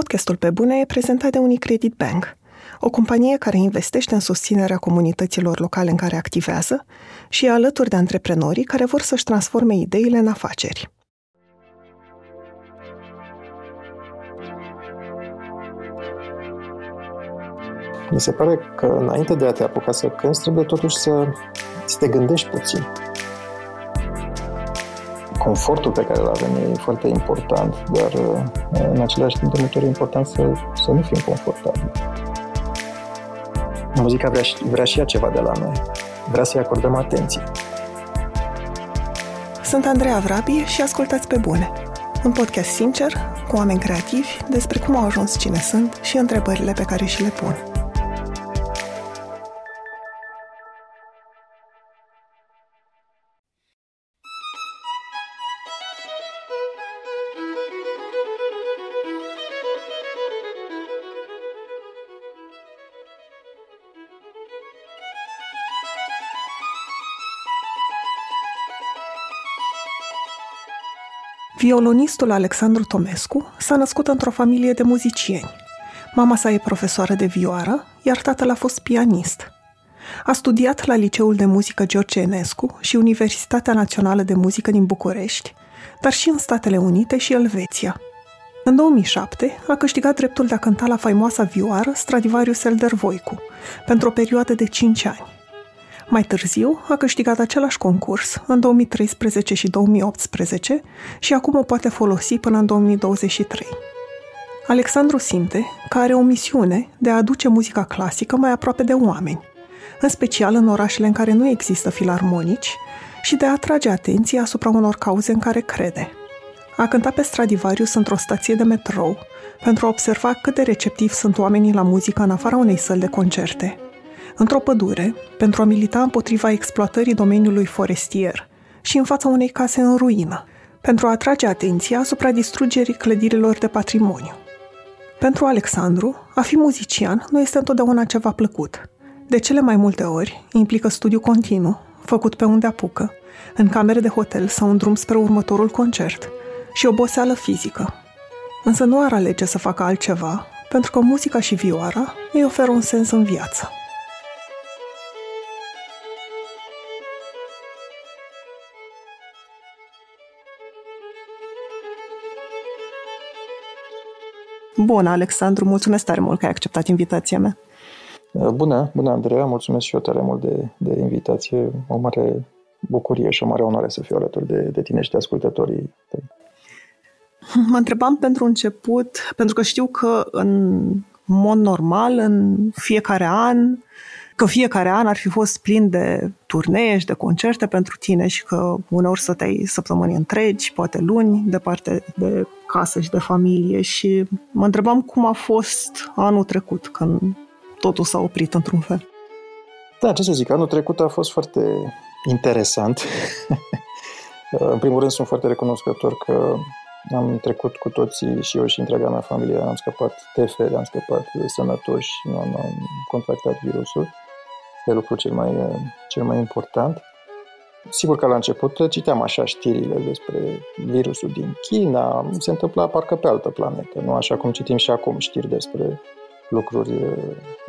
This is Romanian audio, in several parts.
Podcastul Pe Bune e prezentat de Unicredit Bank, o companie care investește în susținerea comunităților locale în care activează și e alături de antreprenorii care vor să-și transforme ideile în afaceri. Mi se pare că înainte de a te apuca să cânti, trebuie totuși să, să te gândești puțin confortul pe care îl avem e foarte important, dar uh, în același timp de multe ori e important să, să nu fim confortabili. Muzica vrea, vrea și ea ceva de la noi. Vrea să-i acordăm atenție. Sunt Andreea Vrabie și ascultați pe bune. Un podcast sincer, cu oameni creativi, despre cum au ajuns cine sunt și întrebările pe care și le pun. Violonistul Alexandru Tomescu s-a născut într-o familie de muzicieni. Mama sa e profesoară de vioară, iar tatăl a fost pianist. A studiat la Liceul de Muzică George Enescu și Universitatea Națională de Muzică din București, dar și în Statele Unite și Elveția. În 2007 a câștigat dreptul de a cânta la faimoasa vioară Stradivarius Elder Voicu, pentru o perioadă de 5 ani. Mai târziu a câștigat același concurs în 2013 și 2018 și acum o poate folosi până în 2023. Alexandru simte că are o misiune de a aduce muzica clasică mai aproape de oameni, în special în orașele în care nu există filarmonici, și de a atrage atenția asupra unor cauze în care crede. A cântat pe Stradivarius într-o stație de metrou pentru a observa cât de receptivi sunt oamenii la muzică în afara unei săli de concerte – într-o pădure pentru a milita împotriva exploatării domeniului forestier și în fața unei case în ruină, pentru a atrage atenția asupra distrugerii clădirilor de patrimoniu. Pentru Alexandru, a fi muzician nu este întotdeauna ceva plăcut. De cele mai multe ori, implică studiu continuu, făcut pe unde apucă, în camere de hotel sau în drum spre următorul concert, și oboseală fizică. Însă nu ar alege să facă altceva, pentru că muzica și vioara îi oferă un sens în viață. Bună, Alexandru, mulțumesc tare mult că ai acceptat invitația mea. Uh, bună, bună, Andreea, mulțumesc și eu tare mult de, de invitație. O mare bucurie și o mare onoare să fiu alături de, de tine și de ascultătorii tăi. Mă întrebam pentru început, pentru că știu că în mod normal, în fiecare an, că fiecare an ar fi fost plin de turnee și de concerte pentru tine și că uneori stăteai săptămâni întregi, poate luni, departe de casă și de familie și mă întrebam cum a fost anul trecut, când totul s-a oprit într-un fel. Da, ce să zic, anul trecut a fost foarte interesant. În primul rând sunt foarte recunoscător că am trecut cu toții și eu și întreaga mea familie, am scăpat teferi, am scăpat sănătoși, nu am, am contractat virusul. E lucru cel mai, cel mai important. Sigur că la început citeam așa știrile despre virusul din China, se întâmpla parcă pe altă planetă, nu așa cum citim și acum știri despre lucruri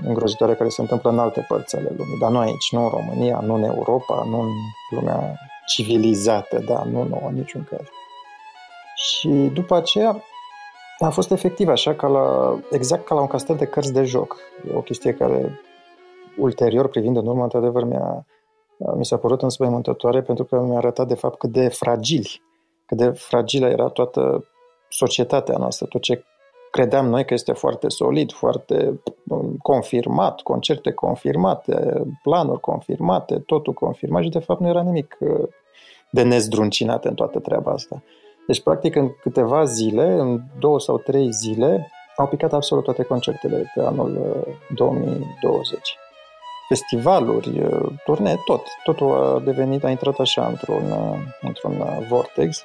îngrozitoare care se întâmplă în alte părți ale lumii, dar nu aici, nu în România, nu în Europa, nu în lumea civilizată, da, nu nouă, în niciun caz. Și după aceea a fost efectiv așa, ca la, exact ca la un castel de cărți de joc. E o chestie care ulterior, privind în urmă, într-adevăr, mi-a, mi s-a părut înspăimântătoare pentru că mi-a arătat de fapt cât de fragili, cât de fragilă era toată societatea noastră, tot ce credeam noi că este foarte solid, foarte um, confirmat, concerte confirmate, planuri confirmate, totul confirmat și de fapt nu era nimic uh, de nezdruncinat în toată treaba asta. Deci, practic, în câteva zile, în două sau trei zile, au picat absolut toate concertele pe anul 2020. Uh, festivaluri, turnee, tot. Totul a devenit, a intrat așa într-un, într-un vortex.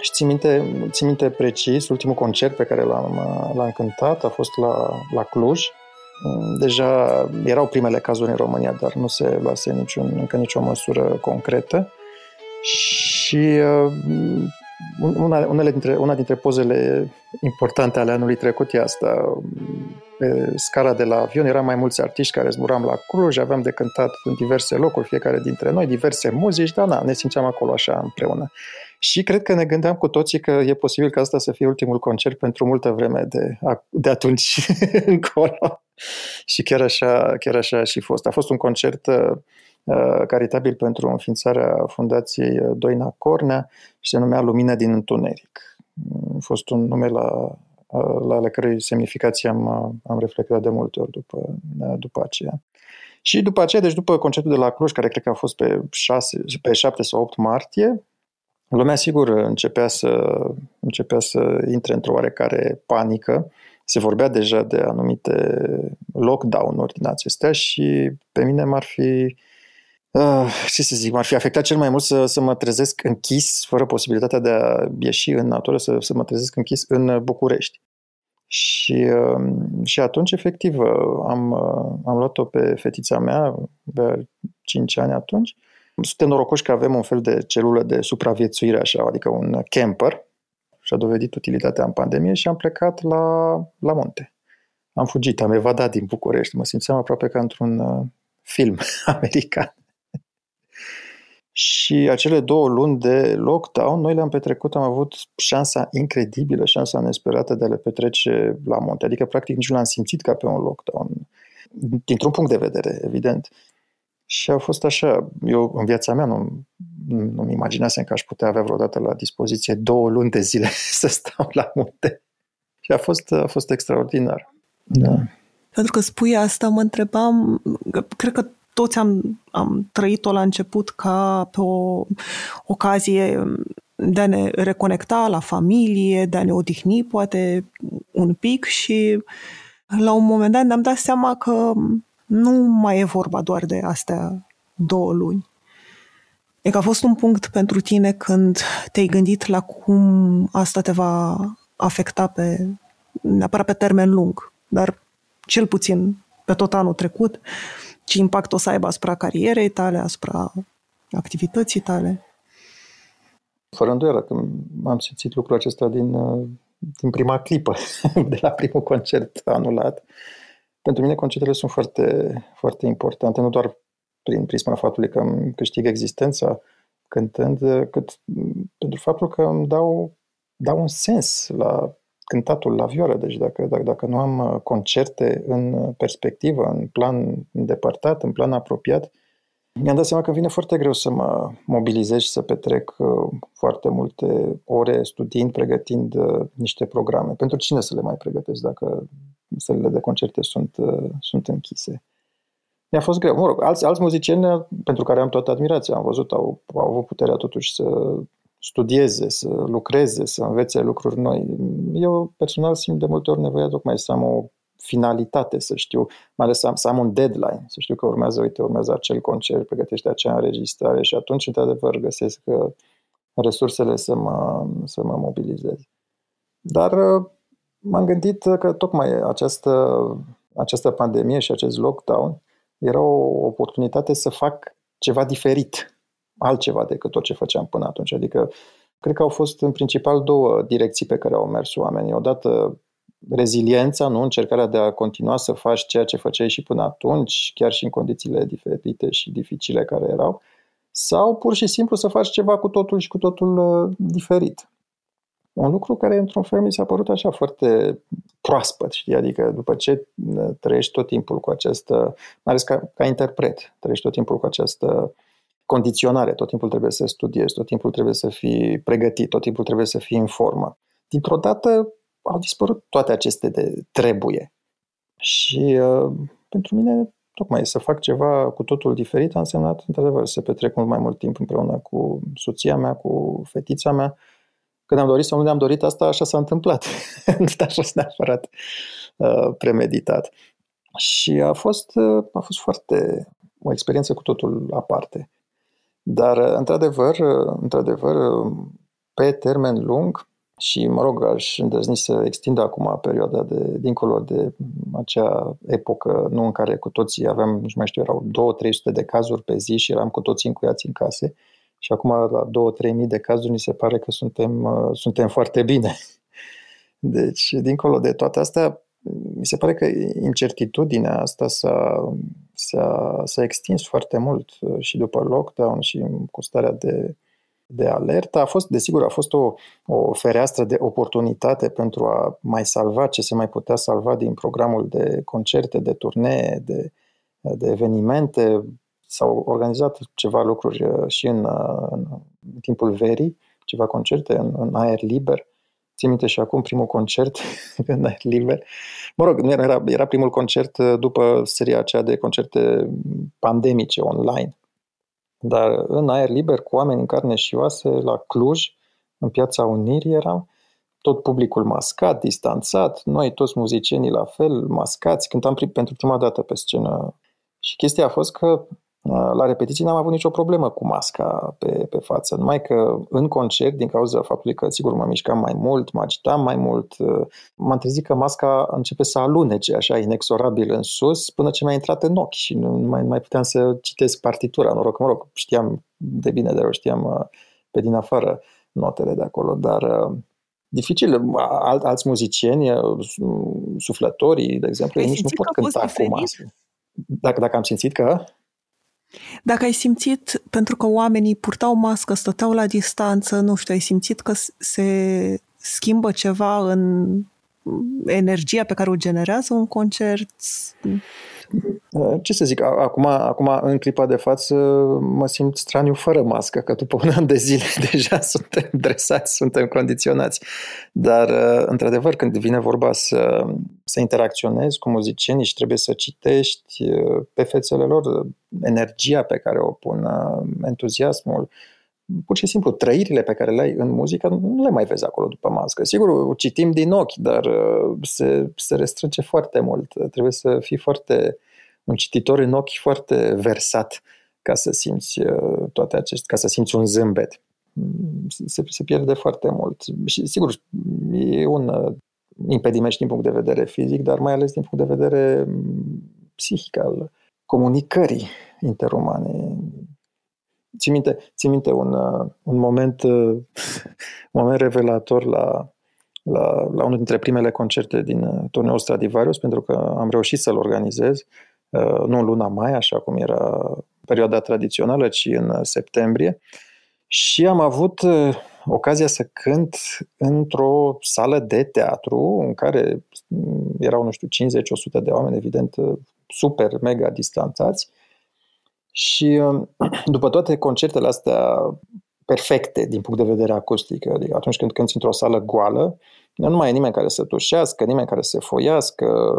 Și țin minte, țin minte precis, ultimul concert pe care l-am, l-am cântat a fost la, la Cluj. Deja erau primele cazuri în România, dar nu se luase niciun, încă nicio măsură concretă. Și una, unele dintre, una dintre pozele importante ale anului trecut e asta. Pe scara de la avion eram mai mulți artiști care zburam la Cluj, aveam de cântat în diverse locuri, fiecare dintre noi, diverse muzici, dar na, ne simțeam acolo așa împreună. Și cred că ne gândeam cu toții că e posibil ca asta să fie ultimul concert pentru multă vreme de, de atunci încolo. Și chiar așa, chiar așa a și fost. A fost un concert uh, uh caritabil pentru înființarea Fundației Doina Cornea și se numea Lumina din Întuneric. A fost un nume la, uh, la ale cărei semnificație am, am reflectat de multe ori după, după aceea. Și după aceea, deci după concertul de la Cluj, care cred că a fost pe, 6, pe 7 sau 8 martie, Lumea, sigur, începea să, începea să intre într-o oarecare panică. Se vorbea deja de anumite lockdown-uri din acestea și pe mine m-ar fi, uh, ce să zic, m-ar fi afectat cel mai mult să, să mă trezesc închis, fără posibilitatea de a ieși în natură, să, să mă trezesc închis în București. Și, uh, și atunci, efectiv, am, uh, am luat-o pe fetița mea, de 5 ani atunci, suntem norocoși că avem un fel de celulă de supraviețuire, așa, adică un camper, și-a dovedit utilitatea în pandemie și am plecat la, la munte. Am fugit, am evadat din București, mă simțeam aproape ca într-un uh, film american. Și acele două luni de lockdown, noi le-am petrecut, am avut șansa incredibilă, șansa nesperată de a le petrece la munte. Adică, practic, nici nu l-am simțit ca pe un lockdown. Dintr-un punct de vedere, evident. Și a fost așa, eu în viața mea nu, nu-mi imaginasem că aș putea avea vreodată la dispoziție două luni de zile să stau la munte. Și a fost, a fost extraordinar. Da. Pentru că spui asta, mă întrebam, cred că toți am, am trăit-o la început ca pe o ocazie de a ne reconecta la familie, de a ne odihni poate un pic și la un moment dat ne-am dat seama că nu mai e vorba doar de astea două luni. E că a fost un punct pentru tine când te-ai gândit la cum asta te va afecta pe, neapărat pe termen lung, dar cel puțin pe tot anul trecut, ce impact o să aibă asupra carierei tale, asupra activității tale. Fără îndoială că am simțit lucrul acesta din, din prima clipă, de la primul concert anulat. Pentru mine concertele sunt foarte, foarte importante, nu doar prin prisma faptului că îmi câștig existența cântând, cât pentru faptul că îmi dau, dau un sens la cântatul la violă. Deci dacă, dacă, dacă nu am concerte în perspectivă, în plan îndepărtat, în plan apropiat, mi-am dat seama că vine foarte greu să mă mobilizez și să petrec uh, foarte multe ore studiind, pregătind uh, niște programe. Pentru cine să le mai pregătesc dacă sălile de concerte sunt, uh, sunt închise. Mi-a fost greu. Mă rog, alți, alți muzicieni pentru care am toată admirația, am văzut, au, au avut puterea totuși să studieze, să lucreze, să învețe lucruri noi. Eu personal simt de multe ori nevoia tocmai să am o finalitate, să știu, mai ales să am, să am un deadline, să știu că urmează, uite, urmează acel concert, pregătește acea înregistrare și atunci, într-adevăr, găsesc uh, resursele să mă, să mă mobilizez. Dar uh, m-am gândit că tocmai această, această pandemie și acest lockdown era o oportunitate să fac ceva diferit, altceva decât tot ce făceam până atunci. Adică, cred că au fost în principal două direcții pe care au mers oamenii. Odată reziliența, nu? încercarea de a continua să faci ceea ce făceai și până atunci, chiar și în condițiile diferite și dificile care erau, sau pur și simplu să faci ceva cu totul și cu totul uh, diferit. Un lucru care, într-un fel, mi s-a părut așa foarte proaspăt, știi? Adică după ce uh, trăiești tot timpul cu această, mai ales ca, ca interpret, trăiești tot timpul cu această condiționare, tot timpul trebuie să studiezi, tot timpul trebuie să fii pregătit, tot timpul trebuie să fii în formă. Dintr-o dată au dispărut toate aceste de trebuie. Și uh, pentru mine, tocmai să fac ceva cu totul diferit a însemnat, într-adevăr, să petrec mult mai mult timp împreună cu soția mea, cu fetița mea. Când am dorit sau nu ne-am dorit asta, așa s-a întâmplat. nu a fost neapărat uh, premeditat. Și a fost, uh, a fost foarte o experiență cu totul aparte. Dar, uh, într-adevăr, uh, într-adevăr, uh, pe termen lung, și, mă rog, aș îndrăzni să extindă acum perioada de, dincolo de acea epocă, nu în care cu toții aveam, nu mai știu, erau 2-300 de cazuri pe zi și eram cu toții încuiați în case. și acum la 2-3 mii de cazuri ni se pare că suntem, uh, suntem foarte bine. Deci, dincolo de toate astea, mi se pare că incertitudinea asta s-a, s-a, s-a extins foarte mult uh, și după lockdown și cu starea de, de alertă. A fost, desigur, a fost o, o fereastră de oportunitate pentru a mai salva ce se mai putea salva din programul de concerte, de turnee, de, de evenimente. S-au organizat ceva lucruri uh, și în, uh, în timpul verii, ceva concerte în, în aer liber. Țin minte și acum primul concert în aer liber. Mă rog, era, era primul concert uh, după seria aceea de concerte pandemice online. Dar în aer liber, cu oameni în carne și oase, la Cluj, în piața Unirii eram, tot publicul mascat, distanțat, noi toți muzicienii la fel, mascați, cântam pentru prima dată pe scenă. Și chestia a fost că la repetiții n-am avut nicio problemă cu masca pe, pe față, numai că în concert, din cauza faptului că, sigur, mă mișcam mai mult, mă agitam mai mult, m-am trezit că masca începe să alunece așa inexorabil în sus până ce mi-a intrat în ochi și nu mai, mai puteam să citesc partitura. Noroc, mă rog, știam de bine de rău, știam uh, pe din afară notele de acolo, dar uh, dificil. Al, alți muzicieni, uh, suflătorii, de exemplu, ei nici nu pot cânta cu mască. Dacă, dacă am simțit că... Dacă ai simțit, pentru că oamenii purtau mască, stăteau la distanță, nu știu, ai simțit că se schimbă ceva în energia pe care o generează un concert? Ce să zic, acum, acum în clipa de față mă simt straniu fără mască, că după un an de zile deja suntem dresați, suntem condiționați. Dar, într-adevăr, când vine vorba să, să interacționezi cu muzicienii și trebuie să citești pe fețele lor energia pe care o pun, entuziasmul, pur și simplu trăirile pe care le ai în muzică nu le mai vezi acolo după mască. Sigur, o citim din ochi, dar uh, se, se restrânge foarte mult. Trebuie să fii foarte un cititor în ochi foarte versat ca să simți uh, toate acestea, ca să simți un zâmbet. Se, se pierde foarte mult. Și sigur, e un uh, impediment și din punct de vedere fizic, dar mai ales din punct de vedere mm, psihic al comunicării interumane țin minte, țin minte un, uh, un moment, uh, un moment revelator la, la, la unul dintre primele concerte din uh, turneul Stradivarius, pentru că am reușit să-l organizez, nu în luna mai, așa cum era perioada tradițională, ci în septembrie. Și am avut ocazia să cânt într-o sală de teatru în care mm, erau, nu știu, 50-100 de oameni, evident, super, mega distanțați. Și um, după toate concertele astea perfecte din punct de vedere acustic, adică atunci când cânti într-o sală goală, nu mai e nimeni care să tușească, nimeni care să foiască.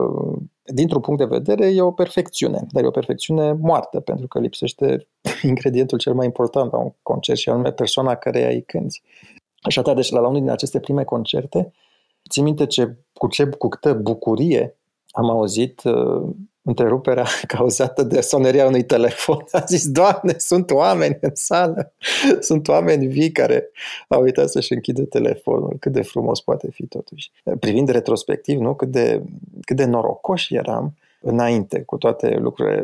Dintr-un punct de vedere e o perfecțiune, dar e o perfecțiune moartă, pentru că lipsește ingredientul cel mai important la un concert și anume persoana care îi cânti. Așa, deci la unul din aceste prime concerte, țin minte ce, cu, ce, cu câtă bucurie am auzit uh, întreruperea cauzată de soneria unui telefon. A zis, Doamne, sunt oameni în sală, sunt oameni vii care au uitat să-și închidă telefonul. Cât de frumos poate fi totuși. Privind retrospectiv, nu? Cât de, cât de norocoși eram înainte, cu toate lucrurile,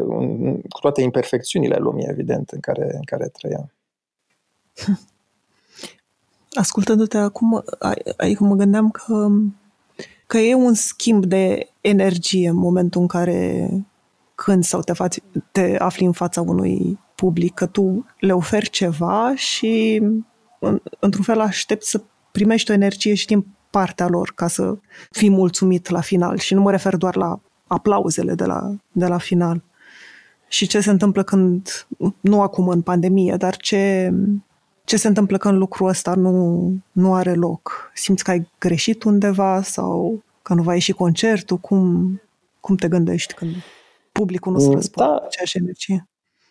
cu toate imperfecțiunile lumii, evident, în care, în care trăiam. Ascultându-te acum, adică mă gândeam că că e un schimb de energie în momentul în care când sau te, faci, te afli în fața unui public, că tu le oferi ceva și în, într-un fel aștepți să primești o energie și din partea lor ca să fii mulțumit la final. Și nu mă refer doar la aplauzele de la, de la final. Și ce se întâmplă când, nu acum în pandemie, dar ce, ce se întâmplă când lucrul ăsta nu, nu are loc? Simți că ai greșit undeva sau că nu va ieși concertul? Cum, cum te gândești când publicul nu se mm, răspunde da. aceeași energie?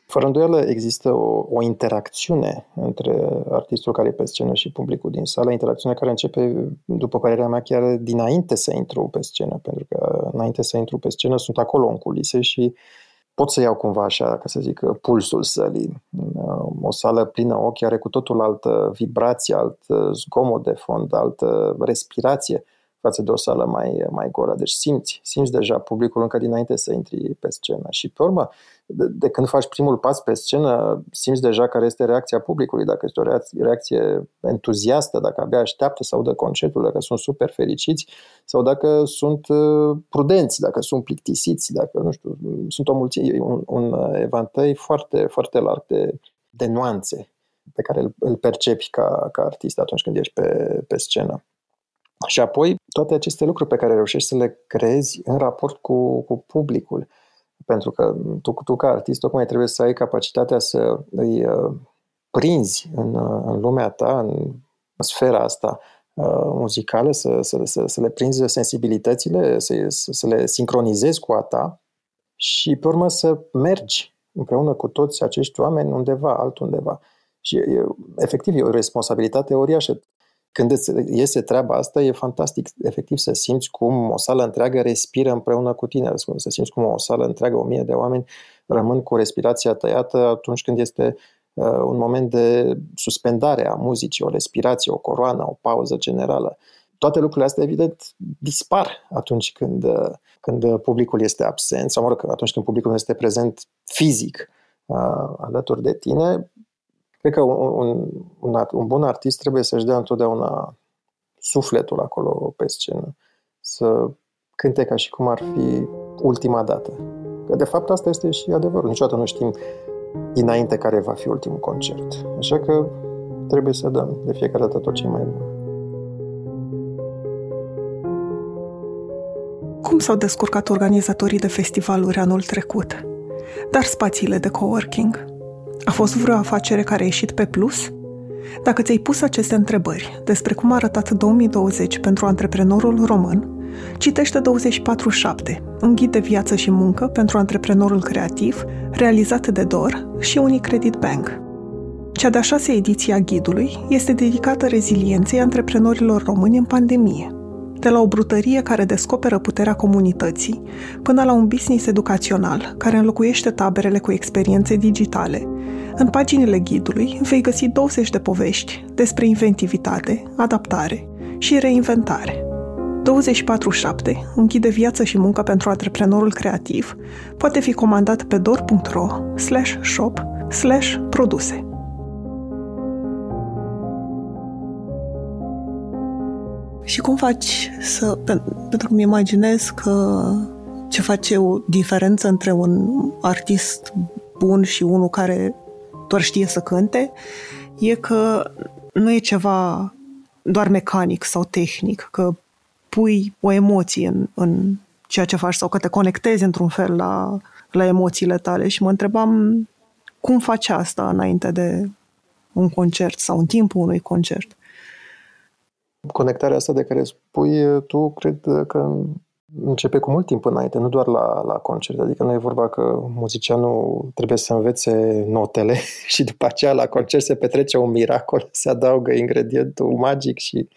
Fără îndoială există o, o interacțiune între artistul care e pe scenă și publicul din sală, interacțiune care începe, după părerea mea, chiar dinainte să intru pe scenă, pentru că înainte să intru pe scenă sunt acolo în culise și pot să iau cumva așa, ca să zic, pulsul sălii. O sală plină ochi are cu totul altă vibrație, alt zgomot de fond, altă respirație față de o sală mai, mai golă. Deci simți, simți deja publicul încă dinainte să intri pe scenă. Și pe urmă, de, de când faci primul pas pe scenă, simți deja care este reacția publicului, dacă este o reacție, reacție entuziastă, dacă abia așteaptă să audă concertul, dacă sunt super fericiți sau dacă sunt uh, prudenți, dacă sunt plictisiți, dacă, nu știu, sunt o mulțime, un, un evantăi foarte, foarte larg de, de nuanțe pe care îl, îl percepi ca, ca artist atunci când ești pe, pe scenă. Și apoi toate aceste lucruri pe care reușești să le creezi în raport cu, cu publicul. Pentru că tu, tu ca artist tocmai trebuie să ai capacitatea să îi uh, prinzi în, uh, în lumea ta, în sfera asta uh, muzicală, să, să, să, să le prinzi sensibilitățile, să, să le sincronizezi cu a ta și pe urmă să mergi împreună cu toți acești oameni undeva, altundeva. Și e, efectiv e o responsabilitate uriașă. Când îți iese treaba asta, e fantastic, efectiv, să simți cum o sală întreagă respiră împreună cu tine, să simți cum o sală întreagă, o mie de oameni rămân cu respirația tăiată atunci când este uh, un moment de suspendare a muzicii, o respirație, o coroană, o pauză generală. Toate lucrurile astea, evident, dispar atunci când, uh, când publicul este absent sau, mă rog, atunci când publicul este prezent fizic uh, alături de tine, Cred că un, un, un, un bun artist trebuie să-și dea întotdeauna sufletul acolo pe scenă, să cânte ca și cum ar fi ultima dată. Că de fapt asta este și adevărul. Niciodată nu știm dinainte care va fi ultimul concert. Așa că trebuie să dăm de fiecare dată tot ce mai bun. Cum s-au descurcat organizatorii de festivaluri anul trecut? Dar spațiile de coworking – a fost vreo afacere care a ieșit pe plus? Dacă ți-ai pus aceste întrebări despre cum a arătat 2020 pentru antreprenorul român, citește 24-7, un ghid de viață și muncă pentru antreprenorul creativ, realizat de DOR și Unicredit Bank. Cea de-a șasea ediție a ghidului este dedicată rezilienței antreprenorilor români în pandemie – de la o brutărie care descoperă puterea comunității, până la un business educațional care înlocuiește taberele cu experiențe digitale. În paginile ghidului vei găsi 20 de povești despre inventivitate, adaptare și reinventare. 24-7, un ghid de viață și muncă pentru antreprenorul creativ, poate fi comandat pe dor.ro Și cum faci să... Pentru că mi imaginez că ce face o diferență între un artist bun și unul care doar știe să cânte e că nu e ceva doar mecanic sau tehnic, că pui o emoție în, în ceea ce faci sau că te conectezi într-un fel la, la emoțiile tale. Și mă întrebam cum faci asta înainte de un concert sau în timpul unui concert conectarea asta de care spui tu, cred că începe cu mult timp înainte, nu doar la, la concert. Adică nu e vorba că muzicianul trebuie să învețe notele și după aceea la concert se petrece un miracol, se adaugă ingredientul magic și...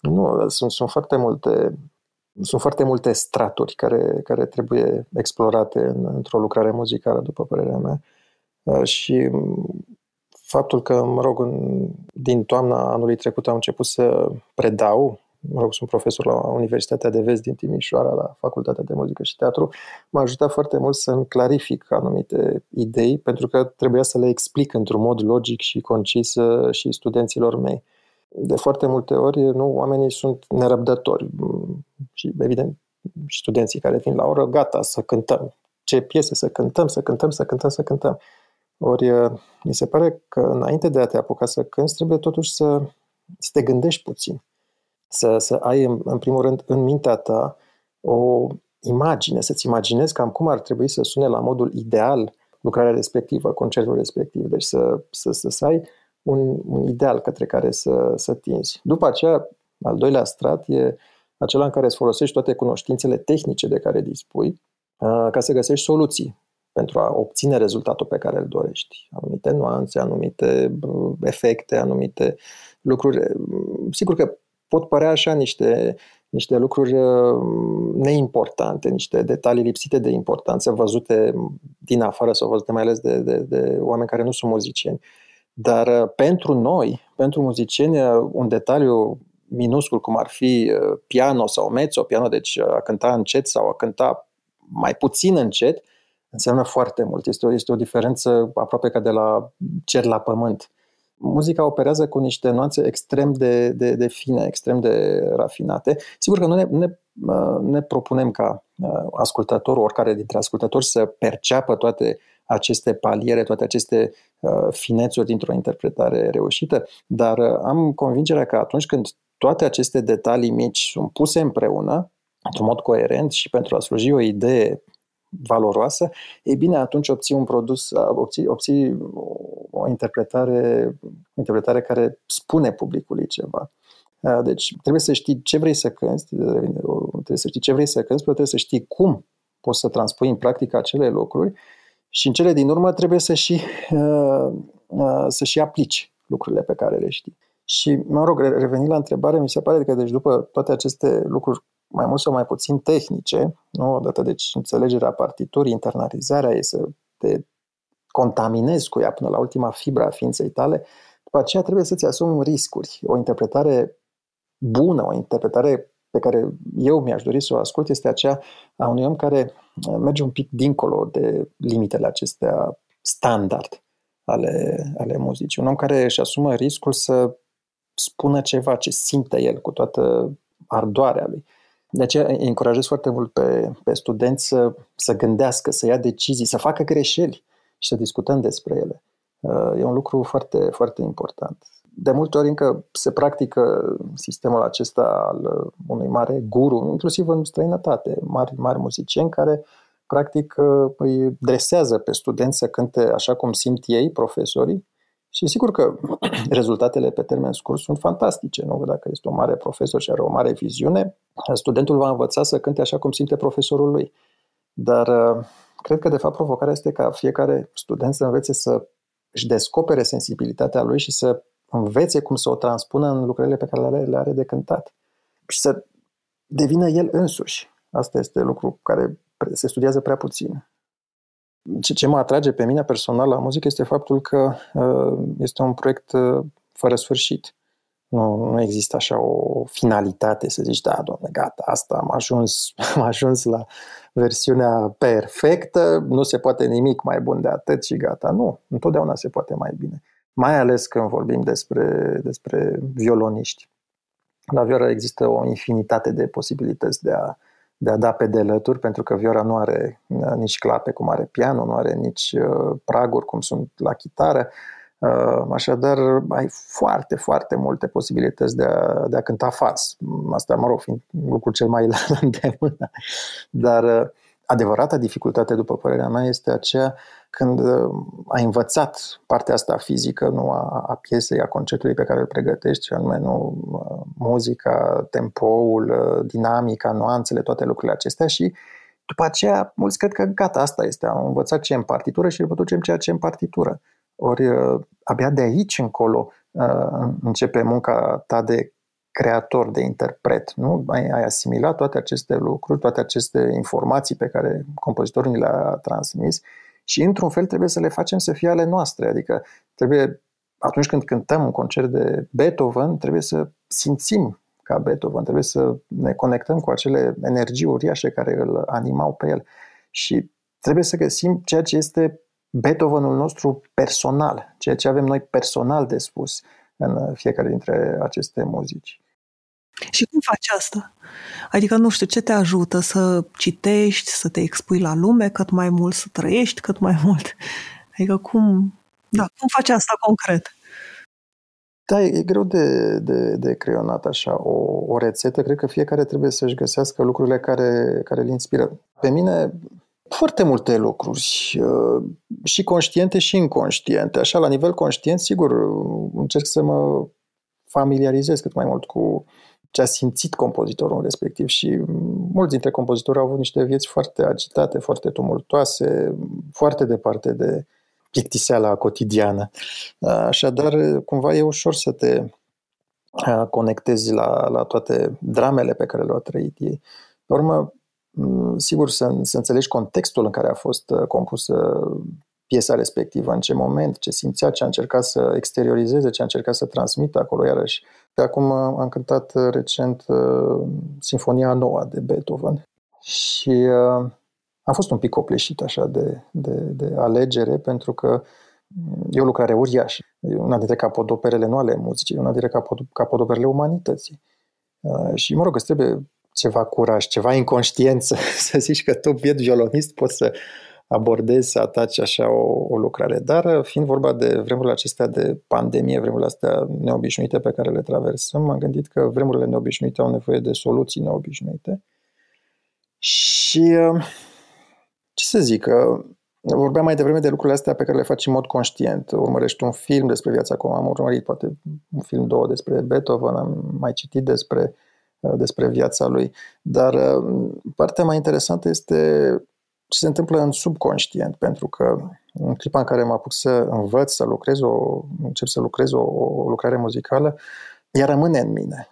Nu, sunt, sunt foarte multe sunt foarte multe straturi care, care trebuie explorate în, într-o lucrare muzicală, după părerea mea. Și faptul că, mă rog, în, din toamna anului trecut am început să predau, mă rog, sunt profesor la Universitatea de Vest din Timișoara, la Facultatea de Muzică și Teatru, m-a ajutat foarte mult să-mi clarific anumite idei, pentru că trebuia să le explic într-un mod logic și concis uh, și studenților mei. De foarte multe ori, nu, oamenii sunt nerăbdători și, evident, studenții care vin la oră, gata, să cântăm. Ce piese să cântăm, să cântăm, să cântăm, să cântăm. Ori mi se pare că înainte de a te apuca să cânti, trebuie totuși să, să te gândești puțin. Să, să ai, în, în primul rând, în mintea ta o imagine, să-ți imaginezi cam cum ar trebui să sune la modul ideal lucrarea respectivă, concertul respectiv. Deci să, să, să, să ai un, un ideal către care să, să tinzi. După aceea, al doilea strat e acela în care îți folosești toate cunoștințele tehnice de care dispui ca să găsești soluții pentru a obține rezultatul pe care îl dorești. Anumite nuanțe, anumite efecte, anumite lucruri. Sigur că pot părea așa niște, niște lucruri neimportante, niște detalii lipsite de importanță, văzute din afară sau văzute mai ales de, de, de oameni care nu sunt muzicieni. Dar pentru noi, pentru muzicieni, un detaliu minuscul, cum ar fi uh, piano sau mezzo, piano, deci a cânta încet sau a cânta mai puțin încet, înseamnă foarte mult. Este o, este o diferență aproape ca de la cer la pământ. Muzica operează cu niște nuanțe extrem de, de, de fine, extrem de rafinate. Sigur că nu ne, ne, ne propunem ca ascultătorul, oricare dintre ascultători, să perceapă toate aceste paliere, toate aceste uh, finețuri dintr-o interpretare reușită, dar uh, am convingerea că atunci când toate aceste detalii mici sunt puse împreună, într-un mod coerent și pentru a sluji o idee valoroasă, e bine, atunci obții un produs, obții, obții o interpretare, o interpretare care spune publicului ceva. Deci trebuie să știi ce vrei să cânti, trebuie să știi ce vrei să cânti, trebuie să știi cum poți să transpui în practică acele lucruri și în cele din urmă trebuie să și, să și aplici lucrurile pe care le știi. Și, mă rog, revenind la întrebare, mi se pare că deci după toate aceste lucruri mai mult sau mai puțin tehnice, nu? odată deci înțelegerea partiturii, internalizarea ei, să te contaminezi cu ea până la ultima fibră a ființei tale, după aceea trebuie să-ți asumi riscuri. O interpretare bună, o interpretare pe care eu mi-aș dori să o ascult este aceea a unui om care merge un pic dincolo de limitele acestea standard ale, ale muzicii. Un om care își asumă riscul să spună ceva ce simte el cu toată ardoarea lui. De aceea îi încurajez foarte mult pe, pe studenți să, să gândească, să ia decizii, să facă greșeli și să discutăm despre ele. E un lucru foarte, foarte important. De multe ori încă se practică sistemul acesta al unui mare guru, inclusiv în străinătate, mari, mari muzicieni care practic îi dresează pe studenți să cânte așa cum simt ei, profesorii, și sigur că rezultatele pe termen scurt sunt fantastice. Nu? Dacă este un mare profesor și are o mare viziune, studentul va învăța să cânte așa cum simte profesorul lui. Dar uh, cred că, de fapt, provocarea este ca fiecare student să învețe să își descopere sensibilitatea lui și să învețe cum să o transpună în lucrurile pe care le are de cântat. Și să devină el însuși. Asta este lucru care se studiază prea puțin ce, ce mă atrage pe mine personal la muzică este faptul că uh, este un proiect uh, fără sfârșit. Nu, nu există așa o finalitate să zici, da, domne, gata, asta am ajuns, am ajuns la versiunea perfectă, nu se poate nimic mai bun de atât și gata. Nu, întotdeauna se poate mai bine. Mai ales când vorbim despre, despre violoniști. La vioară există o infinitate de posibilități de a de a da pe delături, pentru că vioara nu are uh, nici clape cum are piano, nu are nici uh, praguri cum sunt la chitară. Uh, așadar, ai foarte, foarte multe posibilități de a, de a cânta fals. Asta, mă rog, fiind lucrul cel mai la îndemână. Dar adevărata dificultate, după părerea mea, este aceea când uh, ai învățat partea asta fizică, nu a, a piesei, a concertului pe care îl pregătești, anume nu uh, muzica, tempoul, uh, dinamica, nuanțele, toate lucrurile acestea și după aceea mulți cred că gata, asta este, am învățat ce în partitură și reproducem ceea ce în partitură. Ori abia de aici încolo începe munca ta de creator, de interpret. Nu? Ai, ai asimilat toate aceste lucruri, toate aceste informații pe care compozitorul ni le-a transmis și, într-un fel, trebuie să le facem să fie ale noastre. Adică trebuie, atunci când cântăm un concert de Beethoven, trebuie să simțim ca Beethoven, trebuie să ne conectăm cu acele energii uriașe care îl animau pe el. Și trebuie să găsim ceea ce este Beethovenul nostru personal, ceea ce avem noi personal de spus în fiecare dintre aceste muzici. Și cum faci asta? Adică, nu știu, ce te ajută să citești, să te expui la lume cât mai mult, să trăiești cât mai mult? Adică, cum, da, cum faci asta concret? Da, e, e greu de, de, de creionat așa o, o rețetă. Cred că fiecare trebuie să-și găsească lucrurile care, care îl inspiră. Pe mine, foarte multe lucruri, uh, și conștiente și inconștiente. Așa, la nivel conștient, sigur, încerc să mă familiarizez cât mai mult cu ce a simțit compozitorul respectiv și mulți dintre compozitori au avut niște vieți foarte agitate, foarte tumultoase, foarte departe de plictiseala cotidiană. Așadar, cumva e ușor să te conectezi la, la toate dramele pe care le-au trăit ei. Pe urmă, sigur, să, să înțelegi contextul în care a fost compusă piesa respectivă, în ce moment, ce simțea, ce a încercat să exteriorizeze, ce a încercat să transmită acolo, iarăși Acum am cântat recent Sinfonia Noua de Beethoven și am fost un pic copleșit așa de, de, de alegere pentru că e o lucrare uriașă. E una dintre capodoperele nu ale muzicii, e una dintre capodoperele umanității. Și mă rog, îți trebuie ceva curaj, ceva inconștiență, să zici că tu, biet violonist, poți să abordezi, să ataci așa o, o lucrare. Dar fiind vorba de vremurile acestea de pandemie, vremurile astea neobișnuite pe care le traversăm, m-am gândit că vremurile neobișnuite au nevoie de soluții neobișnuite. Și ce să zic, vorbeam mai devreme de lucrurile astea pe care le faci în mod conștient. Urmărești un film despre viața acum, am urmărit poate un film, două despre Beethoven, am mai citit despre despre viața lui. Dar uh, partea mai interesantă este ce se întâmplă în subconștient, pentru că în clipa în care mă apuc să învăț, să lucrez, o, încep să lucrez o, o lucrare muzicală, ea rămâne în mine.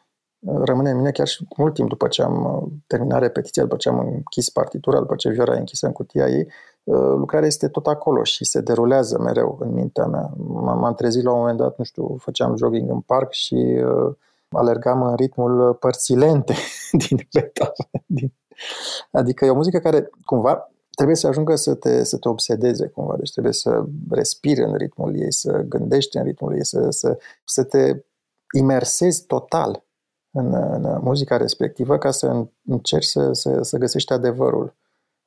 Rămâne în mine chiar și mult timp după ce am uh, terminat repetiția, după ce am închis partitura, după ce vioara e închisă în cutia ei, uh, lucrarea este tot acolo și se derulează mereu în mintea mea. M-am trezit la un moment dat, nu știu, făceam jogging în parc și uh, alergam în ritmul părții lente din Beethoven. Din... Adică e o muzică care cumva trebuie să ajungă să te, să te obsedeze cumva, deci trebuie să respiri în ritmul ei, să gândești în ritmul ei, să, să, să te imersezi total în, în muzica respectivă ca să încerci să, să, să găsești adevărul,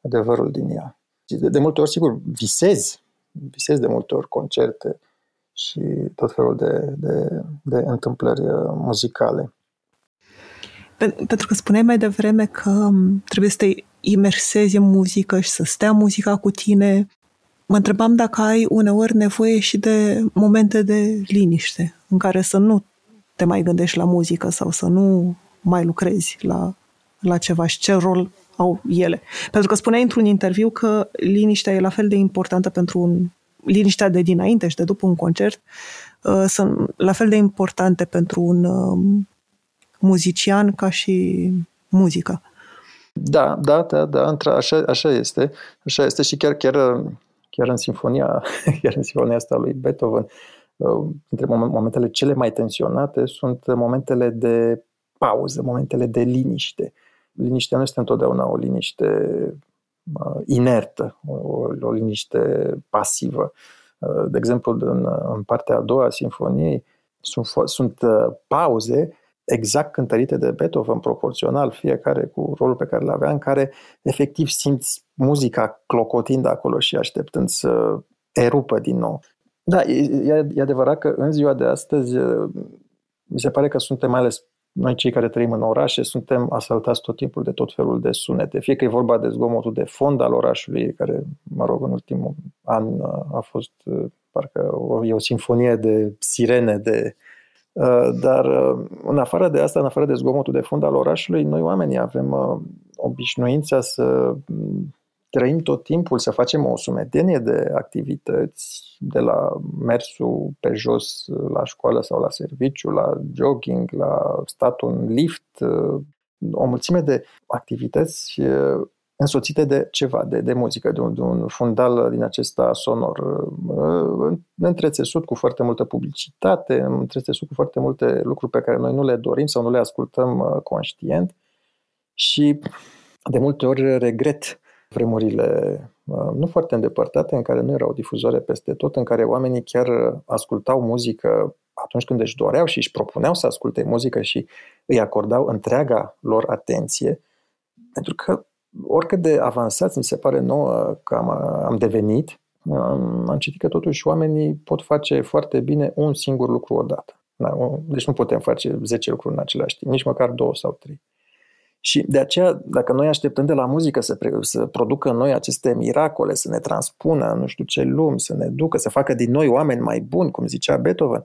adevărul din ea. De, de multe ori, sigur, visezi, visezi de multe ori concerte, și tot felul de, de, de întâmplări uh, muzicale. Pentru că spuneai mai devreme că um, trebuie să te imersezi în muzică și să stea muzica cu tine. Mă întrebam dacă ai uneori nevoie și de momente de liniște în care să nu te mai gândești la muzică sau să nu mai lucrezi la, la ceva și ce rol au ele. Pentru că spuneai într-un interviu că liniștea e la fel de importantă pentru un liniștea de dinainte și de după un concert uh, sunt la fel de importante pentru un um, muzician ca și muzica. Da, da, da, da, așa, așa este. Așa este și chiar, chiar, chiar în sinfonia, chiar în sinfonia asta lui Beethoven, uh, între momentele cele mai tensionate sunt momentele de pauză, momentele de liniște. Liniștea nu este întotdeauna o liniște inertă, o, o liniște pasivă. Uh, de exemplu, în, în partea a doua a sinfoniei sunt, sunt uh, pauze exact cântărite de Beethoven, proporțional, fiecare cu rolul pe care îl avea, în care efectiv simți muzica clocotind acolo și așteptând să erupă din nou. Da, e, e adevărat că în ziua de astăzi uh, mi se pare că suntem mai ales noi cei care trăim în orașe suntem asaltați tot timpul de tot felul de sunete. Fie că e vorba de zgomotul de fond al orașului, care, mă rog, în ultimul an a fost parcă o, e o sinfonie de sirene, de dar în afară de asta, în afară de zgomotul de fond al orașului, noi oamenii avem obișnuința să trăim tot timpul, să facem o sumedenie de activități, de la mersul pe jos la școală sau la serviciu, la jogging, la statul în lift, o mulțime de activități însoțite de ceva, de, de muzică, de un, de un fundal din acesta sonor, întrețesut cu foarte multă publicitate, întrețesut cu foarte multe lucruri pe care noi nu le dorim sau nu le ascultăm conștient. Și de multe ori regret vremurile uh, nu foarte îndepărtate, în care nu era o difuzoare peste tot, în care oamenii chiar ascultau muzică atunci când își doreau și își propuneau să asculte muzică și îi acordau întreaga lor atenție, pentru că oricât de avansați mi se pare nouă că am, am devenit, am, am citit că totuși oamenii pot face foarte bine un singur lucru odată. Da, deci nu putem face 10 lucruri în același timp, nici măcar două sau trei. Și de aceea, dacă noi așteptăm de la muzică să, pre- să producă în noi aceste miracole, să ne transpună nu știu ce lumi, să ne ducă, să facă din noi oameni mai buni, cum zicea Beethoven,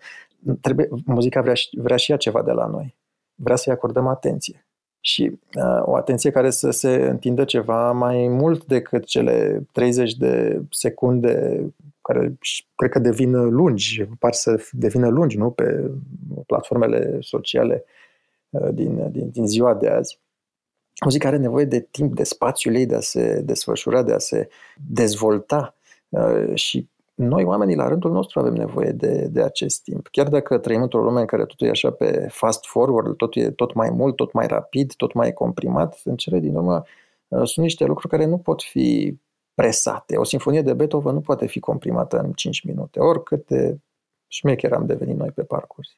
trebuie, muzica vrea, vrea și ea ceva de la noi. Vrea să-i acordăm atenție. Și uh, o atenție care să se întindă ceva mai mult decât cele 30 de secunde care cred că devin lungi, par să devină lungi, nu? Pe platformele sociale uh, din, din, din ziua de azi. Muzica are nevoie de timp, de spațiul ei de a se desfășura, de a se dezvolta uh, și noi, oamenii, la rândul nostru avem nevoie de, de acest timp. Chiar dacă trăim într-o lume în care totul e așa pe fast forward, totul e tot mai mult, tot mai rapid, tot mai comprimat, în cele din urmă uh, sunt niște lucruri care nu pot fi presate. O sinfonie de Beethoven nu poate fi comprimată în 5 minute, oricât de șmecher am devenit noi pe parcurs.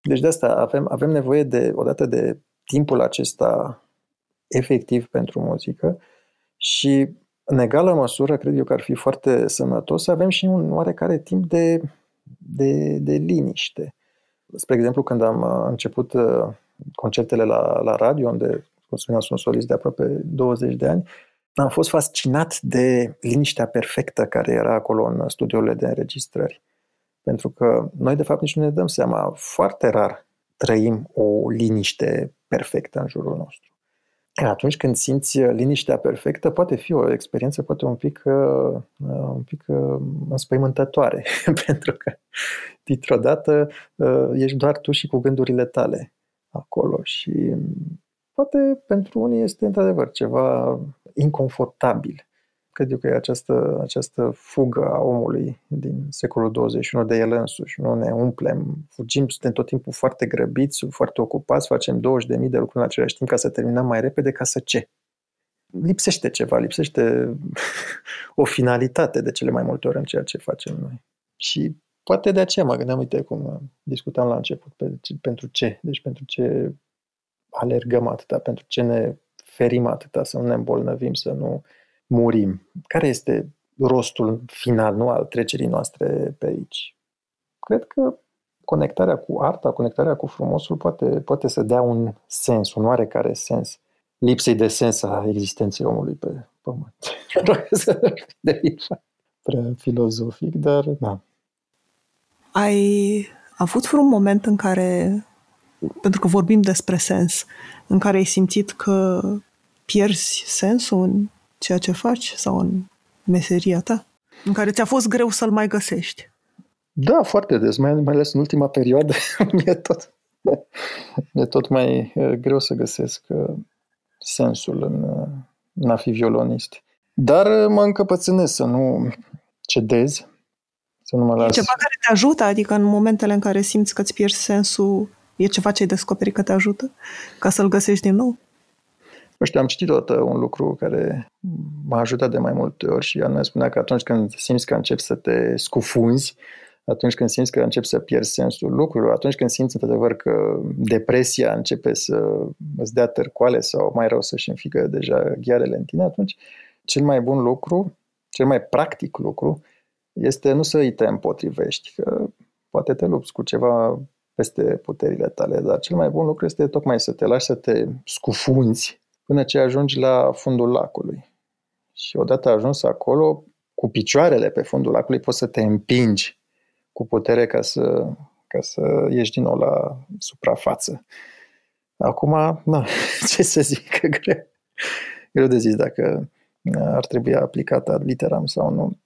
Deci de asta avem, avem nevoie de, odată de timpul acesta efectiv pentru muzică și în egală măsură, cred eu că ar fi foarte sănătos să avem și un oarecare timp de, de, de liniște. Spre exemplu, când am uh, început uh, concertele la, la radio, unde, cum spuneam, sunt solist de aproape 20 de ani, am fost fascinat de liniștea perfectă care era acolo în studiourile de înregistrări. Pentru că noi, de fapt, nici nu ne dăm seama, foarte rar trăim o liniște perfectă în jurul nostru. Atunci când simți liniștea perfectă, poate fi o experiență poate un pic, uh, un pic uh, înspăimântătoare, pentru că dintr-o dată uh, ești doar tu și cu gândurile tale acolo și poate pentru unii este într-adevăr ceva inconfortabil. Cred eu că e această, această fugă a omului din secolul 21 de el însuși. Nu ne umplem, fugim, suntem tot timpul foarte grăbiți, foarte ocupați, facem 20.000 de lucruri în același timp ca să terminăm mai repede, ca să ce? Lipsește ceva, lipsește o finalitate de cele mai multe ori în ceea ce facem noi. Și poate de aceea mă gândeam, uite cum discutam la început, pe, pentru ce? Deci pentru ce alergăm atâta, pentru ce ne ferim atâta, să nu ne îmbolnăvim, să nu murim. Care este rostul final, nu al trecerii noastre pe aici? Cred că conectarea cu arta, conectarea cu frumosul poate, poate să dea un sens, un oarecare sens lipsei de sens a existenței omului pe pământ. de prea filozofic, dar da. Ai avut vreun moment în care, pentru că vorbim despre sens, în care ai simțit că pierzi sensul în ceea ce faci sau în meseria ta, în care ți-a fost greu să-l mai găsești? Da, foarte des, mai, mai ales în ultima perioadă mi-e tot, mi-e tot mai uh, greu să găsesc uh, sensul în, uh, în a fi violonist. Dar mă încăpățânesc să nu cedez, să nu mă las. E ceva care te ajută? Adică în momentele în care simți că îți pierzi sensul, e ceva ce ai descoperit că te ajută ca să-l găsești din nou? Nu știu, am citit odată un lucru care m-a ajutat de mai multe ori și anume spunea că atunci când simți că începi să te scufunzi, atunci când simți că începi să pierzi sensul lucrurilor, atunci când simți într-adevăr că depresia începe să îți dea târcoale sau mai rău să-și înfigă deja ghearele în tine, atunci cel mai bun lucru, cel mai practic lucru este nu să îi te împotrivești, că poate te lupți cu ceva peste puterile tale, dar cel mai bun lucru este tocmai să te lași să te scufunzi până ce ajungi la fundul lacului. Și odată ajuns acolo, cu picioarele pe fundul lacului, poți să te împingi cu putere ca să, ca să ieși din nou la suprafață. Acum, na, ce să zic, greu, greu de zis dacă ar trebui aplicat ad literam sau nu.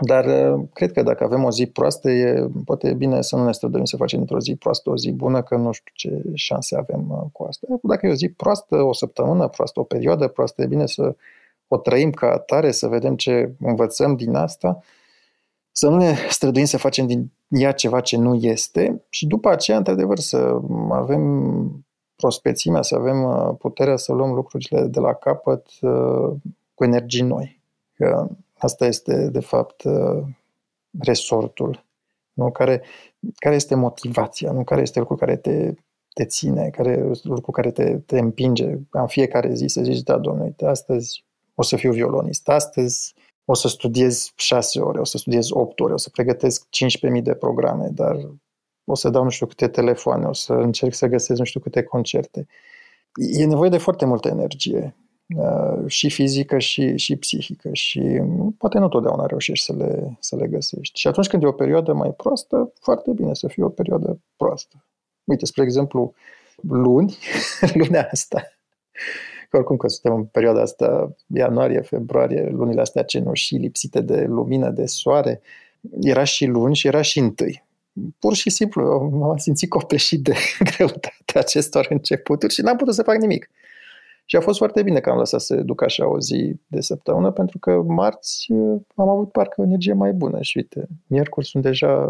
Dar uh, cred că dacă avem o zi proastă, e, poate e bine să nu ne străduim să facem într-o zi proastă o zi bună, că nu știu ce șanse avem uh, cu asta. Dacă e o zi proastă, o săptămână proastă, o perioadă proastă, e bine să o trăim ca atare, să vedem ce învățăm din asta, să nu ne străduim să facem din ea ceva ce nu este și după aceea, într-adevăr, să avem prospețimea, să avem uh, puterea să luăm lucrurile de la capăt cu energii noi. Că Asta este, de fapt, uh, resortul, nu? Care, care este motivația, nu? care este lucru care te, te ține, care este lucru care te, te împinge în fiecare zi să zici, da, domnule, uite, astăzi o să fiu violonist, astăzi o să studiez șase ore, o să studiez opt ore, o să pregătesc 15.000 de programe, dar o să dau nu știu câte telefoane, o să încerc să găsesc nu știu câte concerte. E nevoie de foarte multă energie Uh, și fizică și, și psihică și poate nu totdeauna reușești să le, să le găsești. Și atunci când e o perioadă mai proastă, foarte bine să fie o perioadă proastă. Uite, spre exemplu, luni, lunea asta, că oricum că suntem în perioada asta, ianuarie, februarie, lunile astea cenușii, lipsite de lumină, de soare, era și luni și era și întâi. Pur și simplu m-am simțit copleșit de greutatea acestor începuturi și n-am putut să fac nimic. Și a fost foarte bine că am lăsat să duc așa o zi de săptămână, pentru că marți uh, am avut parcă o energie mai bună și uite, miercuri sunt deja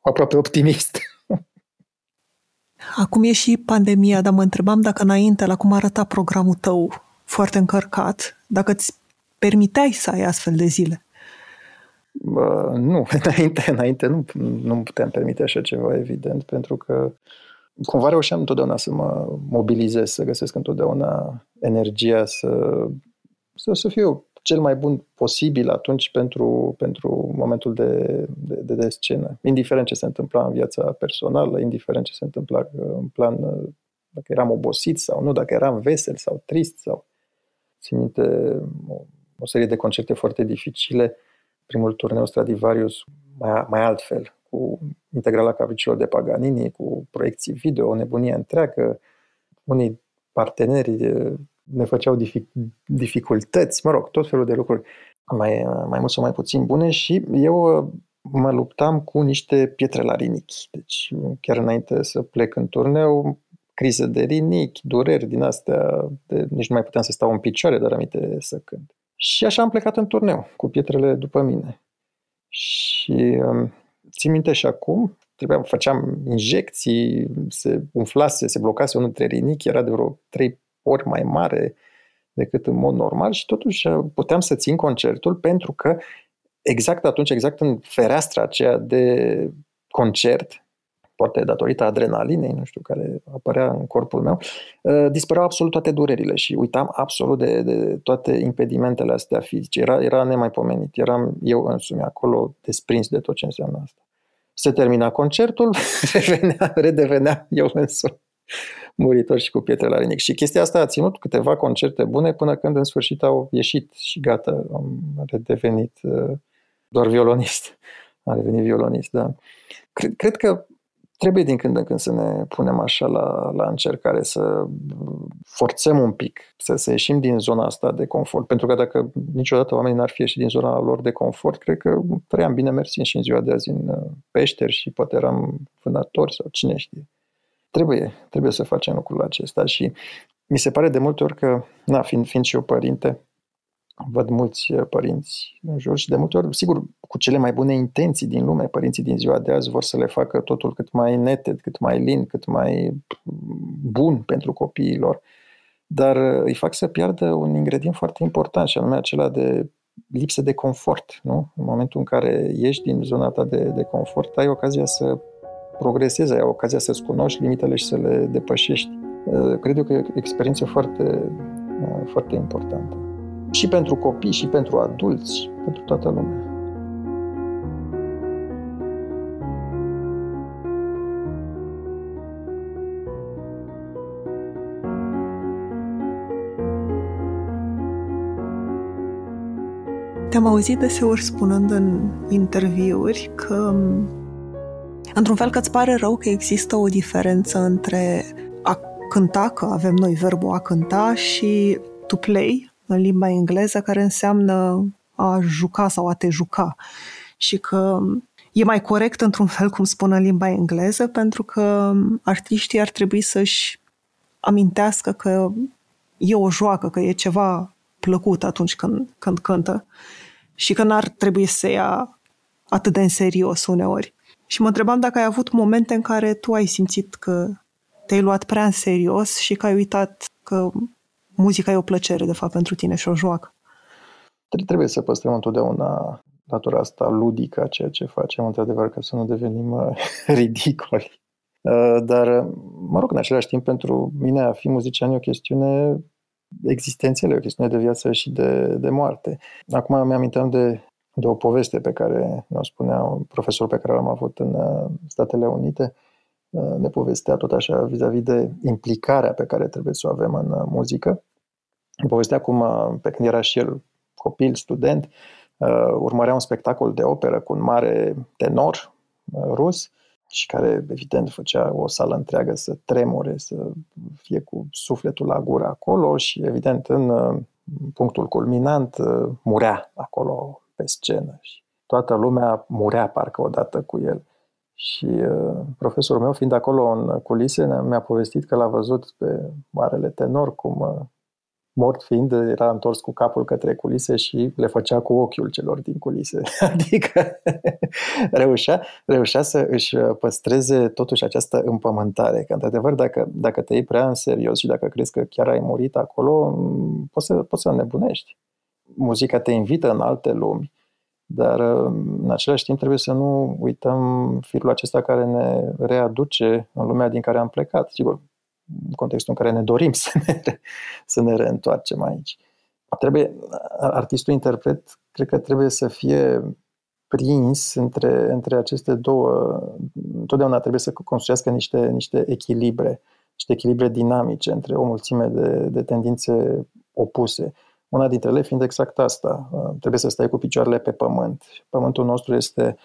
aproape optimist. Acum e și pandemia, dar mă întrebam dacă înainte, la cum arăta programul tău foarte încărcat, dacă îți permiteai să ai astfel de zile. Bă, nu, înainte, înainte nu, nu puteam permite așa ceva, evident, pentru că cumva reușeam întotdeauna să mă mobilizez, să găsesc întotdeauna energia să, să, să fiu cel mai bun posibil atunci pentru, pentru momentul de, de, de, de scenă. Indiferent ce se întâmpla în viața personală, indiferent ce se întâmpla în plan, dacă eram obosit sau nu, dacă eram vesel sau trist sau țin minte o, o serie de concerte foarte dificile. Primul turneu Stradivarius mai, mai altfel, cu integrala capricilor de Paganini, cu proiecții video, o nebunie întreagă. Unii parteneri ne făceau dific- dificultăți, mă rog, tot felul de lucruri mai, mai mult sau mai puțin bune și eu uh, mă luptam cu niște pietre la rinichi. Deci chiar înainte să plec în turneu, criză de rinichi, dureri din astea, de, nici nu mai puteam să stau în picioare, dar aminte să cânt. Și așa am plecat în turneu, cu pietrele după mine. Și um, țin minte și acum, trebuia, făceam injecții, se umflase, se blocase unul dintre rinichi, era de vreo 3 ori mai mare decât în mod normal și totuși uh, puteam să țin concertul pentru că exact atunci, exact în fereastra aceea de concert, poate datorită adrenalinei, nu știu, care apărea în corpul meu, uh, dispăreau absolut toate durerile și uitam absolut de, de toate impedimentele astea fizice. Era, era nemaipomenit. Eram eu însumi acolo desprins de tot ce înseamnă asta. Se termina concertul, revenea, redevenea eu însumi muritor și cu pietre la rinic. Și chestia asta a ținut câteva concerte bune până când în sfârșit au ieșit și gata, am redevenit uh, doar violonist. A revenit violonist, da. Cred, cred că trebuie din când în când să ne punem așa la, la încercare, să forțăm un pic, să, să ieșim din zona asta de confort. Pentru că dacă niciodată oamenii n-ar fi ieșit din zona lor de confort, cred că trăiam bine mersi și în ziua de azi în uh, peșteri și poate eram vânători sau cine știe trebuie, trebuie să facem lucrul acesta și mi se pare de multe ori că, na, fiind, fiind și eu părinte, văd mulți uh, părinți în jur și de multe ori, sigur, cu cele mai bune intenții din lume, părinții din ziua de azi vor să le facă totul cât mai neted, cât mai lin, cât mai bun pentru copiilor, dar uh, îi fac să piardă un ingredient foarte important și anume acela de lipsă de confort. Nu? În momentul în care ieși din zona ta de, de confort, ai ocazia să progresezi, ai ocazia să-ți cunoști limitele și să le depășești. Uh, cred eu că e o experiență foarte, uh, foarte importantă. Și pentru copii, și pentru adulți, pentru toată lumea. Te-am auzit deseori spunând în interviuri că într-un fel că îți pare rău că există o diferență între a cânta, că avem noi verbul a cânta, și to play, în limba engleză, care înseamnă a juca sau a te juca. Și că e mai corect într-un fel cum spun în limba engleză, pentru că artiștii ar trebui să-și amintească că e o joacă, că e ceva plăcut atunci când, când cântă și că n-ar trebui să ia atât de în serios uneori. Și mă întrebam dacă ai avut momente în care tu ai simțit că te-ai luat prea în serios și că ai uitat că muzica e o plăcere, de fapt, pentru tine și o joacă. Trebuie să păstrăm întotdeauna latura asta ludică a ceea ce facem, într-adevăr, ca să nu devenim uh, ridicoli. Uh, dar, mă rog, în același timp, pentru mine a fi muzician e o chestiune existențială, o chestiune de viață și de, de moarte. Acum mi-aminteam de de o poveste pe care ne-o spunea un profesor pe care l-am avut în uh, Statele Unite. Uh, ne povestea tot așa vis-a-vis de implicarea pe care trebuie să o avem în uh, muzică. Povestea cum, pe când era și el copil, student, urmărea un spectacol de operă cu un mare tenor rus și care, evident, făcea o sală întreagă să tremure, să fie cu sufletul la gură acolo și, evident, în punctul culminant, murea acolo pe scenă și toată lumea murea parcă odată cu el. Și uh, profesorul meu, fiind acolo în culise, mi-a povestit că l-a văzut pe marele tenor cum uh, mort fiind, era întors cu capul către culise și le făcea cu ochiul celor din culise. Adică reușea, reușea să își păstreze totuși această împământare, că într-adevăr dacă, dacă te iei prea în serios și dacă crezi că chiar ai murit acolo, poți să, poți să nebunești. Muzica te invită în alte lumi, dar în același timp trebuie să nu uităm firul acesta care ne readuce în lumea din care am plecat. Sigur, în contextul în care ne dorim să ne, să ne reîntoarcem aici. Trebuie, artistul interpret, cred că trebuie să fie prins între, între aceste două, întotdeauna trebuie să construiască niște, niște echilibre, niște echilibre dinamice între o mulțime de, de tendințe opuse. Una dintre ele fiind exact asta. Trebuie să stai cu picioarele pe pământ. Pământul nostru este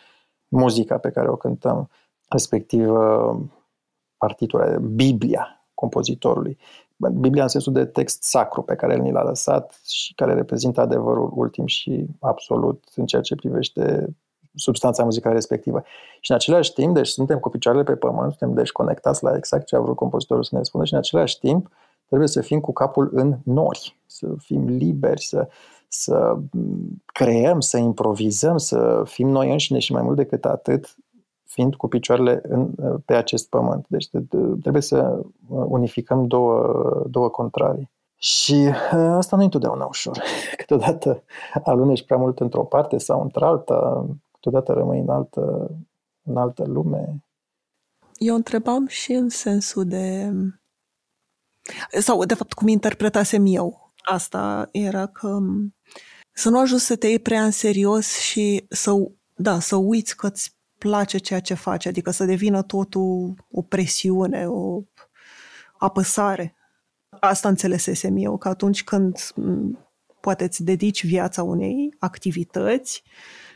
muzica pe care o cântăm, respectiv partitura, Biblia, compozitorului. Biblia în sensul de text sacru pe care el ni l-a lăsat și care reprezintă adevărul ultim și absolut în ceea ce privește substanța muzicală respectivă. Și în același timp, deci suntem cu picioarele pe pământ, suntem deci conectați la exact ce a vrut compozitorul să ne spună și în același timp trebuie să fim cu capul în nori, să fim liberi, să, să creăm, să improvizăm, să fim noi înșine și mai mult decât atât, fiind cu picioarele în, pe acest pământ. Deci trebuie să unificăm două, două contrarii. Și uh, asta nu e întotdeauna ușor. Câteodată alunești prea mult într-o parte sau într-alta, câteodată rămâi în altă, în altă lume. Eu întrebam și în sensul de... Sau, de fapt, cum interpretasem eu. Asta era că să nu ajungi să te iei prea în serios și să, da, să uiți că îți place ceea ce faci, adică să devină totul o presiune, o apăsare. Asta înțelesesem eu, că atunci când poate îți dedici viața unei activități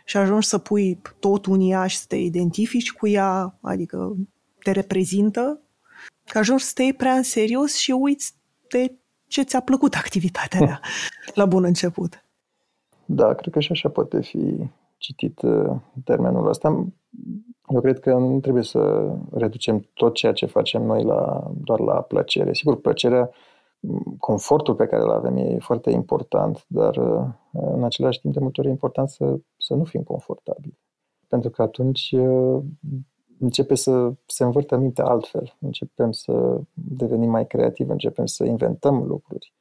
și ajungi să pui tot în ea și să te identifici cu ea, adică te reprezintă, că ajungi să te iei prea în serios și uiți de ce ți-a plăcut activitatea aia la bun început. Da, cred că și așa poate fi citit uh, termenul ăsta. Eu cred că nu trebuie să reducem tot ceea ce facem noi la, doar la plăcere. Sigur, plăcerea, confortul pe care îl avem e foarte important, dar uh, în același timp de multe ori e important să, să nu fim confortabili. Pentru că atunci uh, începe să se învârtă mintea altfel, începem să devenim mai creativi, începem să inventăm lucruri.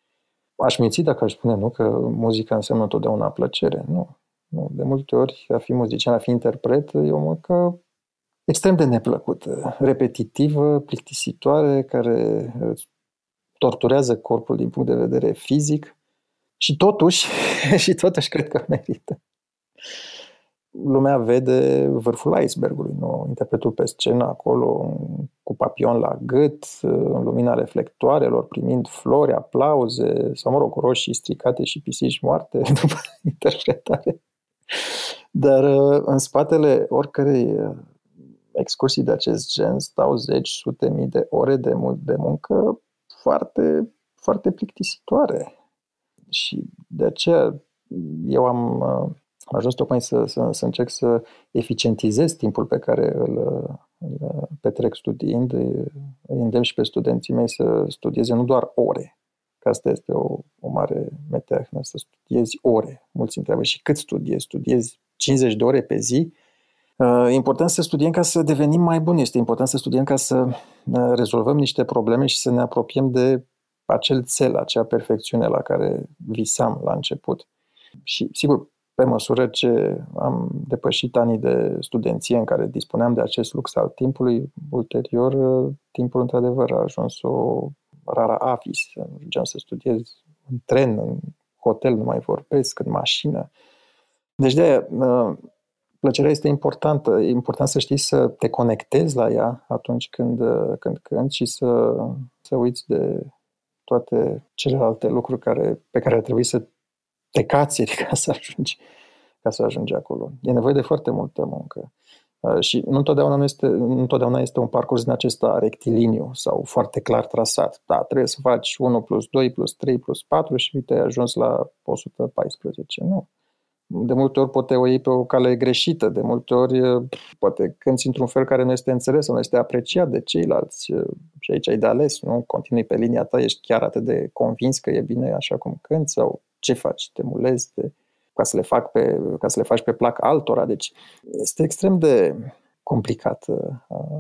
Aș minți dacă aș spune, nu, că muzica înseamnă întotdeauna plăcere. Nu. Nu. De multe ori, a fi muzician, a fi interpret, e o muncă extrem de neplăcută, repetitivă, plictisitoare, care torturează corpul din punct de vedere fizic și totuși, și totuși cred că merită. Lumea vede vârful icebergului, nu? interpretul pe scenă acolo cu papion la gât, în lumina reflectoarelor, primind flori, aplauze sau, mă rog, roșii stricate și pisici moarte după interpretare. Dar în spatele oricărei excursii de acest gen stau zeci, sute mii de ore de, de muncă foarte, foarte plictisitoare. Și de aceea eu am uh, ajuns tocmai să, să, să încerc să eficientizez timpul pe care îl, îl petrec studiind. Îi îndemn și pe studenții mei să studieze nu doar ore, că asta este o, o mare meteahnă, să studiezi ore. Mulți întreabă și cât studiezi? Studiezi 50 de ore pe zi? E important să studiem ca să devenim mai buni, este important să studiem ca să uh, rezolvăm niște probleme și să ne apropiem de acel cel, acea perfecțiune la care visam la început. Și, sigur, pe măsură ce am depășit anii de studenție în care dispuneam de acest lux al timpului, ulterior, uh, timpul într-adevăr a ajuns o rara avis. Mergeam să studiez în tren, în hotel, nu mai vorbesc, în mașină. Deci de uh, plăcerea este importantă. E important să știi să te conectezi la ea atunci când, când cânti și să, să uiți de toate celelalte lucruri care, pe care ar trebui să te cațeri ca să ajungi, ca să ajungi acolo. E nevoie de foarte multă muncă. Uh, și nu întotdeauna, nu este, nu întotdeauna este un parcurs din acesta rectiliniu sau foarte clar trasat. Da, trebuie să faci 1 plus 2 plus 3 plus 4 și uite ai ajuns la 114. Nu De multe ori poate o iei pe o cale greșită, de multe ori poate cânti într-un fel care nu este înțeles sau nu este apreciat de ceilalți și aici ai de ales, nu? Continui pe linia ta, ești chiar atât de convins că e bine așa cum cânti sau ce faci, te mulezi te, ca, să le fac pe, ca să le faci pe plac altora. Deci este extrem de complicat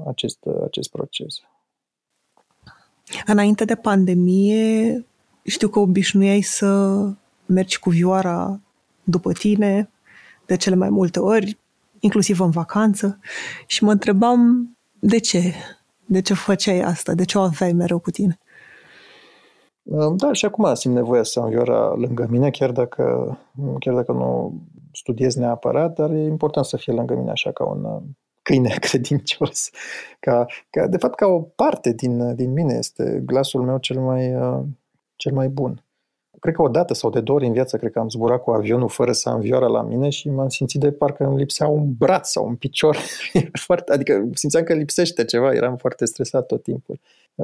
acest, acest proces. Înainte de pandemie, știu că obișnuiai să mergi cu vioara după tine de cele mai multe ori, inclusiv în vacanță, și mă întrebam de ce? De ce făceai asta? De ce o aveai mereu cu tine? Da, și acum simt nevoia să am vioara lângă mine, chiar dacă, chiar dacă nu studiez neapărat, dar e important să fie lângă mine așa ca un câine credincios. Ca, ca, de fapt, ca o parte din, din mine este glasul meu cel mai, uh, cel mai bun. Cred că o dată sau de două ori în viață, cred că am zburat cu avionul fără să am vioara la mine și m-am simțit de parcă îmi lipsea un braț sau un picior. foarte, adică simțeam că lipsește ceva, eram foarte stresat tot timpul.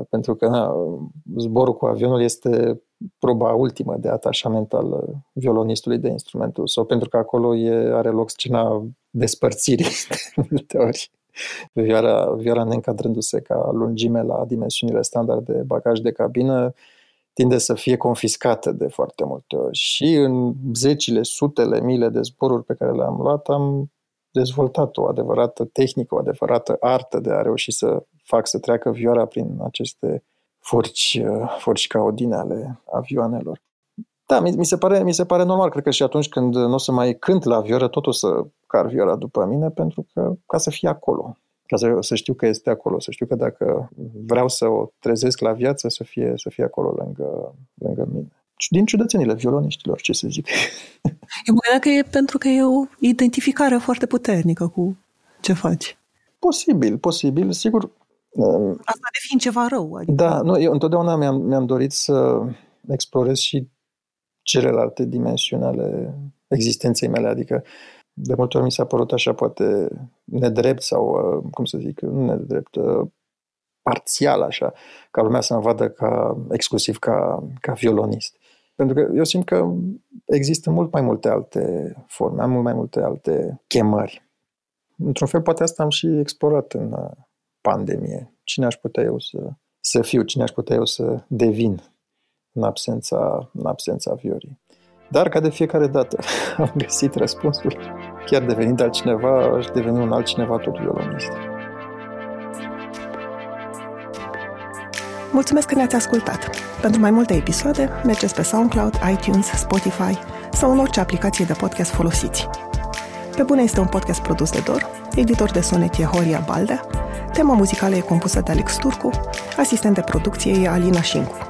Pentru că na, zborul cu avionul este proba ultimă de atașament al violonistului de instrumentul sau pentru că acolo e, are loc scena despărțirii de multe ori. Vioara, vioara neîncadrându-se ca lungime la dimensiunile standard de bagaj de cabină, tinde să fie confiscată de foarte multe ori. Și în zecile, sutele, mile de zboruri pe care le-am luat, am dezvoltat o adevărată tehnică, o adevărată artă de a reuși să fac să treacă vioara prin aceste forci, forci caudine ale avioanelor. Da, mi, mi, se pare, mi se pare normal. Cred că și atunci când nu o să mai cânt la vioră, tot o să car vioara după mine, pentru că ca să fie acolo. Ca să, să știu că este acolo, să știu că dacă vreau să o trezesc la viață, să fie, să fie acolo lângă, lângă mine. Din ciudățenile violoniștilor, ce să zic. Eu mă că e pentru că e o identificare foarte puternică cu ce faci. Posibil, posibil. Sigur, Asta de fiind ceva rău. Adică... Da, nu, eu întotdeauna mi-am, mi-am dorit să explorez și celelalte dimensiuni ale existenței mele, adică de multe ori mi s-a părut așa poate nedrept sau, uh, cum să zic, nu nedrept, uh, parțial așa, ca lumea să mă vadă ca, exclusiv ca, ca violonist. Pentru că eu simt că există mult mai multe alte forme, am mult mai multe alte chemări. Într-un fel, poate asta am și explorat în uh, pandemie. Cine aș putea eu să, să fiu, cine aș putea eu să devin în absența, în absența viorii. Dar, ca de fiecare dată, am găsit răspunsul. Chiar devenind altcineva, aș deveni un altcineva tot violonist. Mulțumesc că ne-ați ascultat! Pentru mai multe episoade, mergeți pe SoundCloud, iTunes, Spotify sau în orice aplicație de podcast folosiți. Pe bune este un podcast produs de Dor, editor de sonet e Horia Baldea, tema muzicală e compusă de Alex Turcu, asistent de producție e Alina Șincu.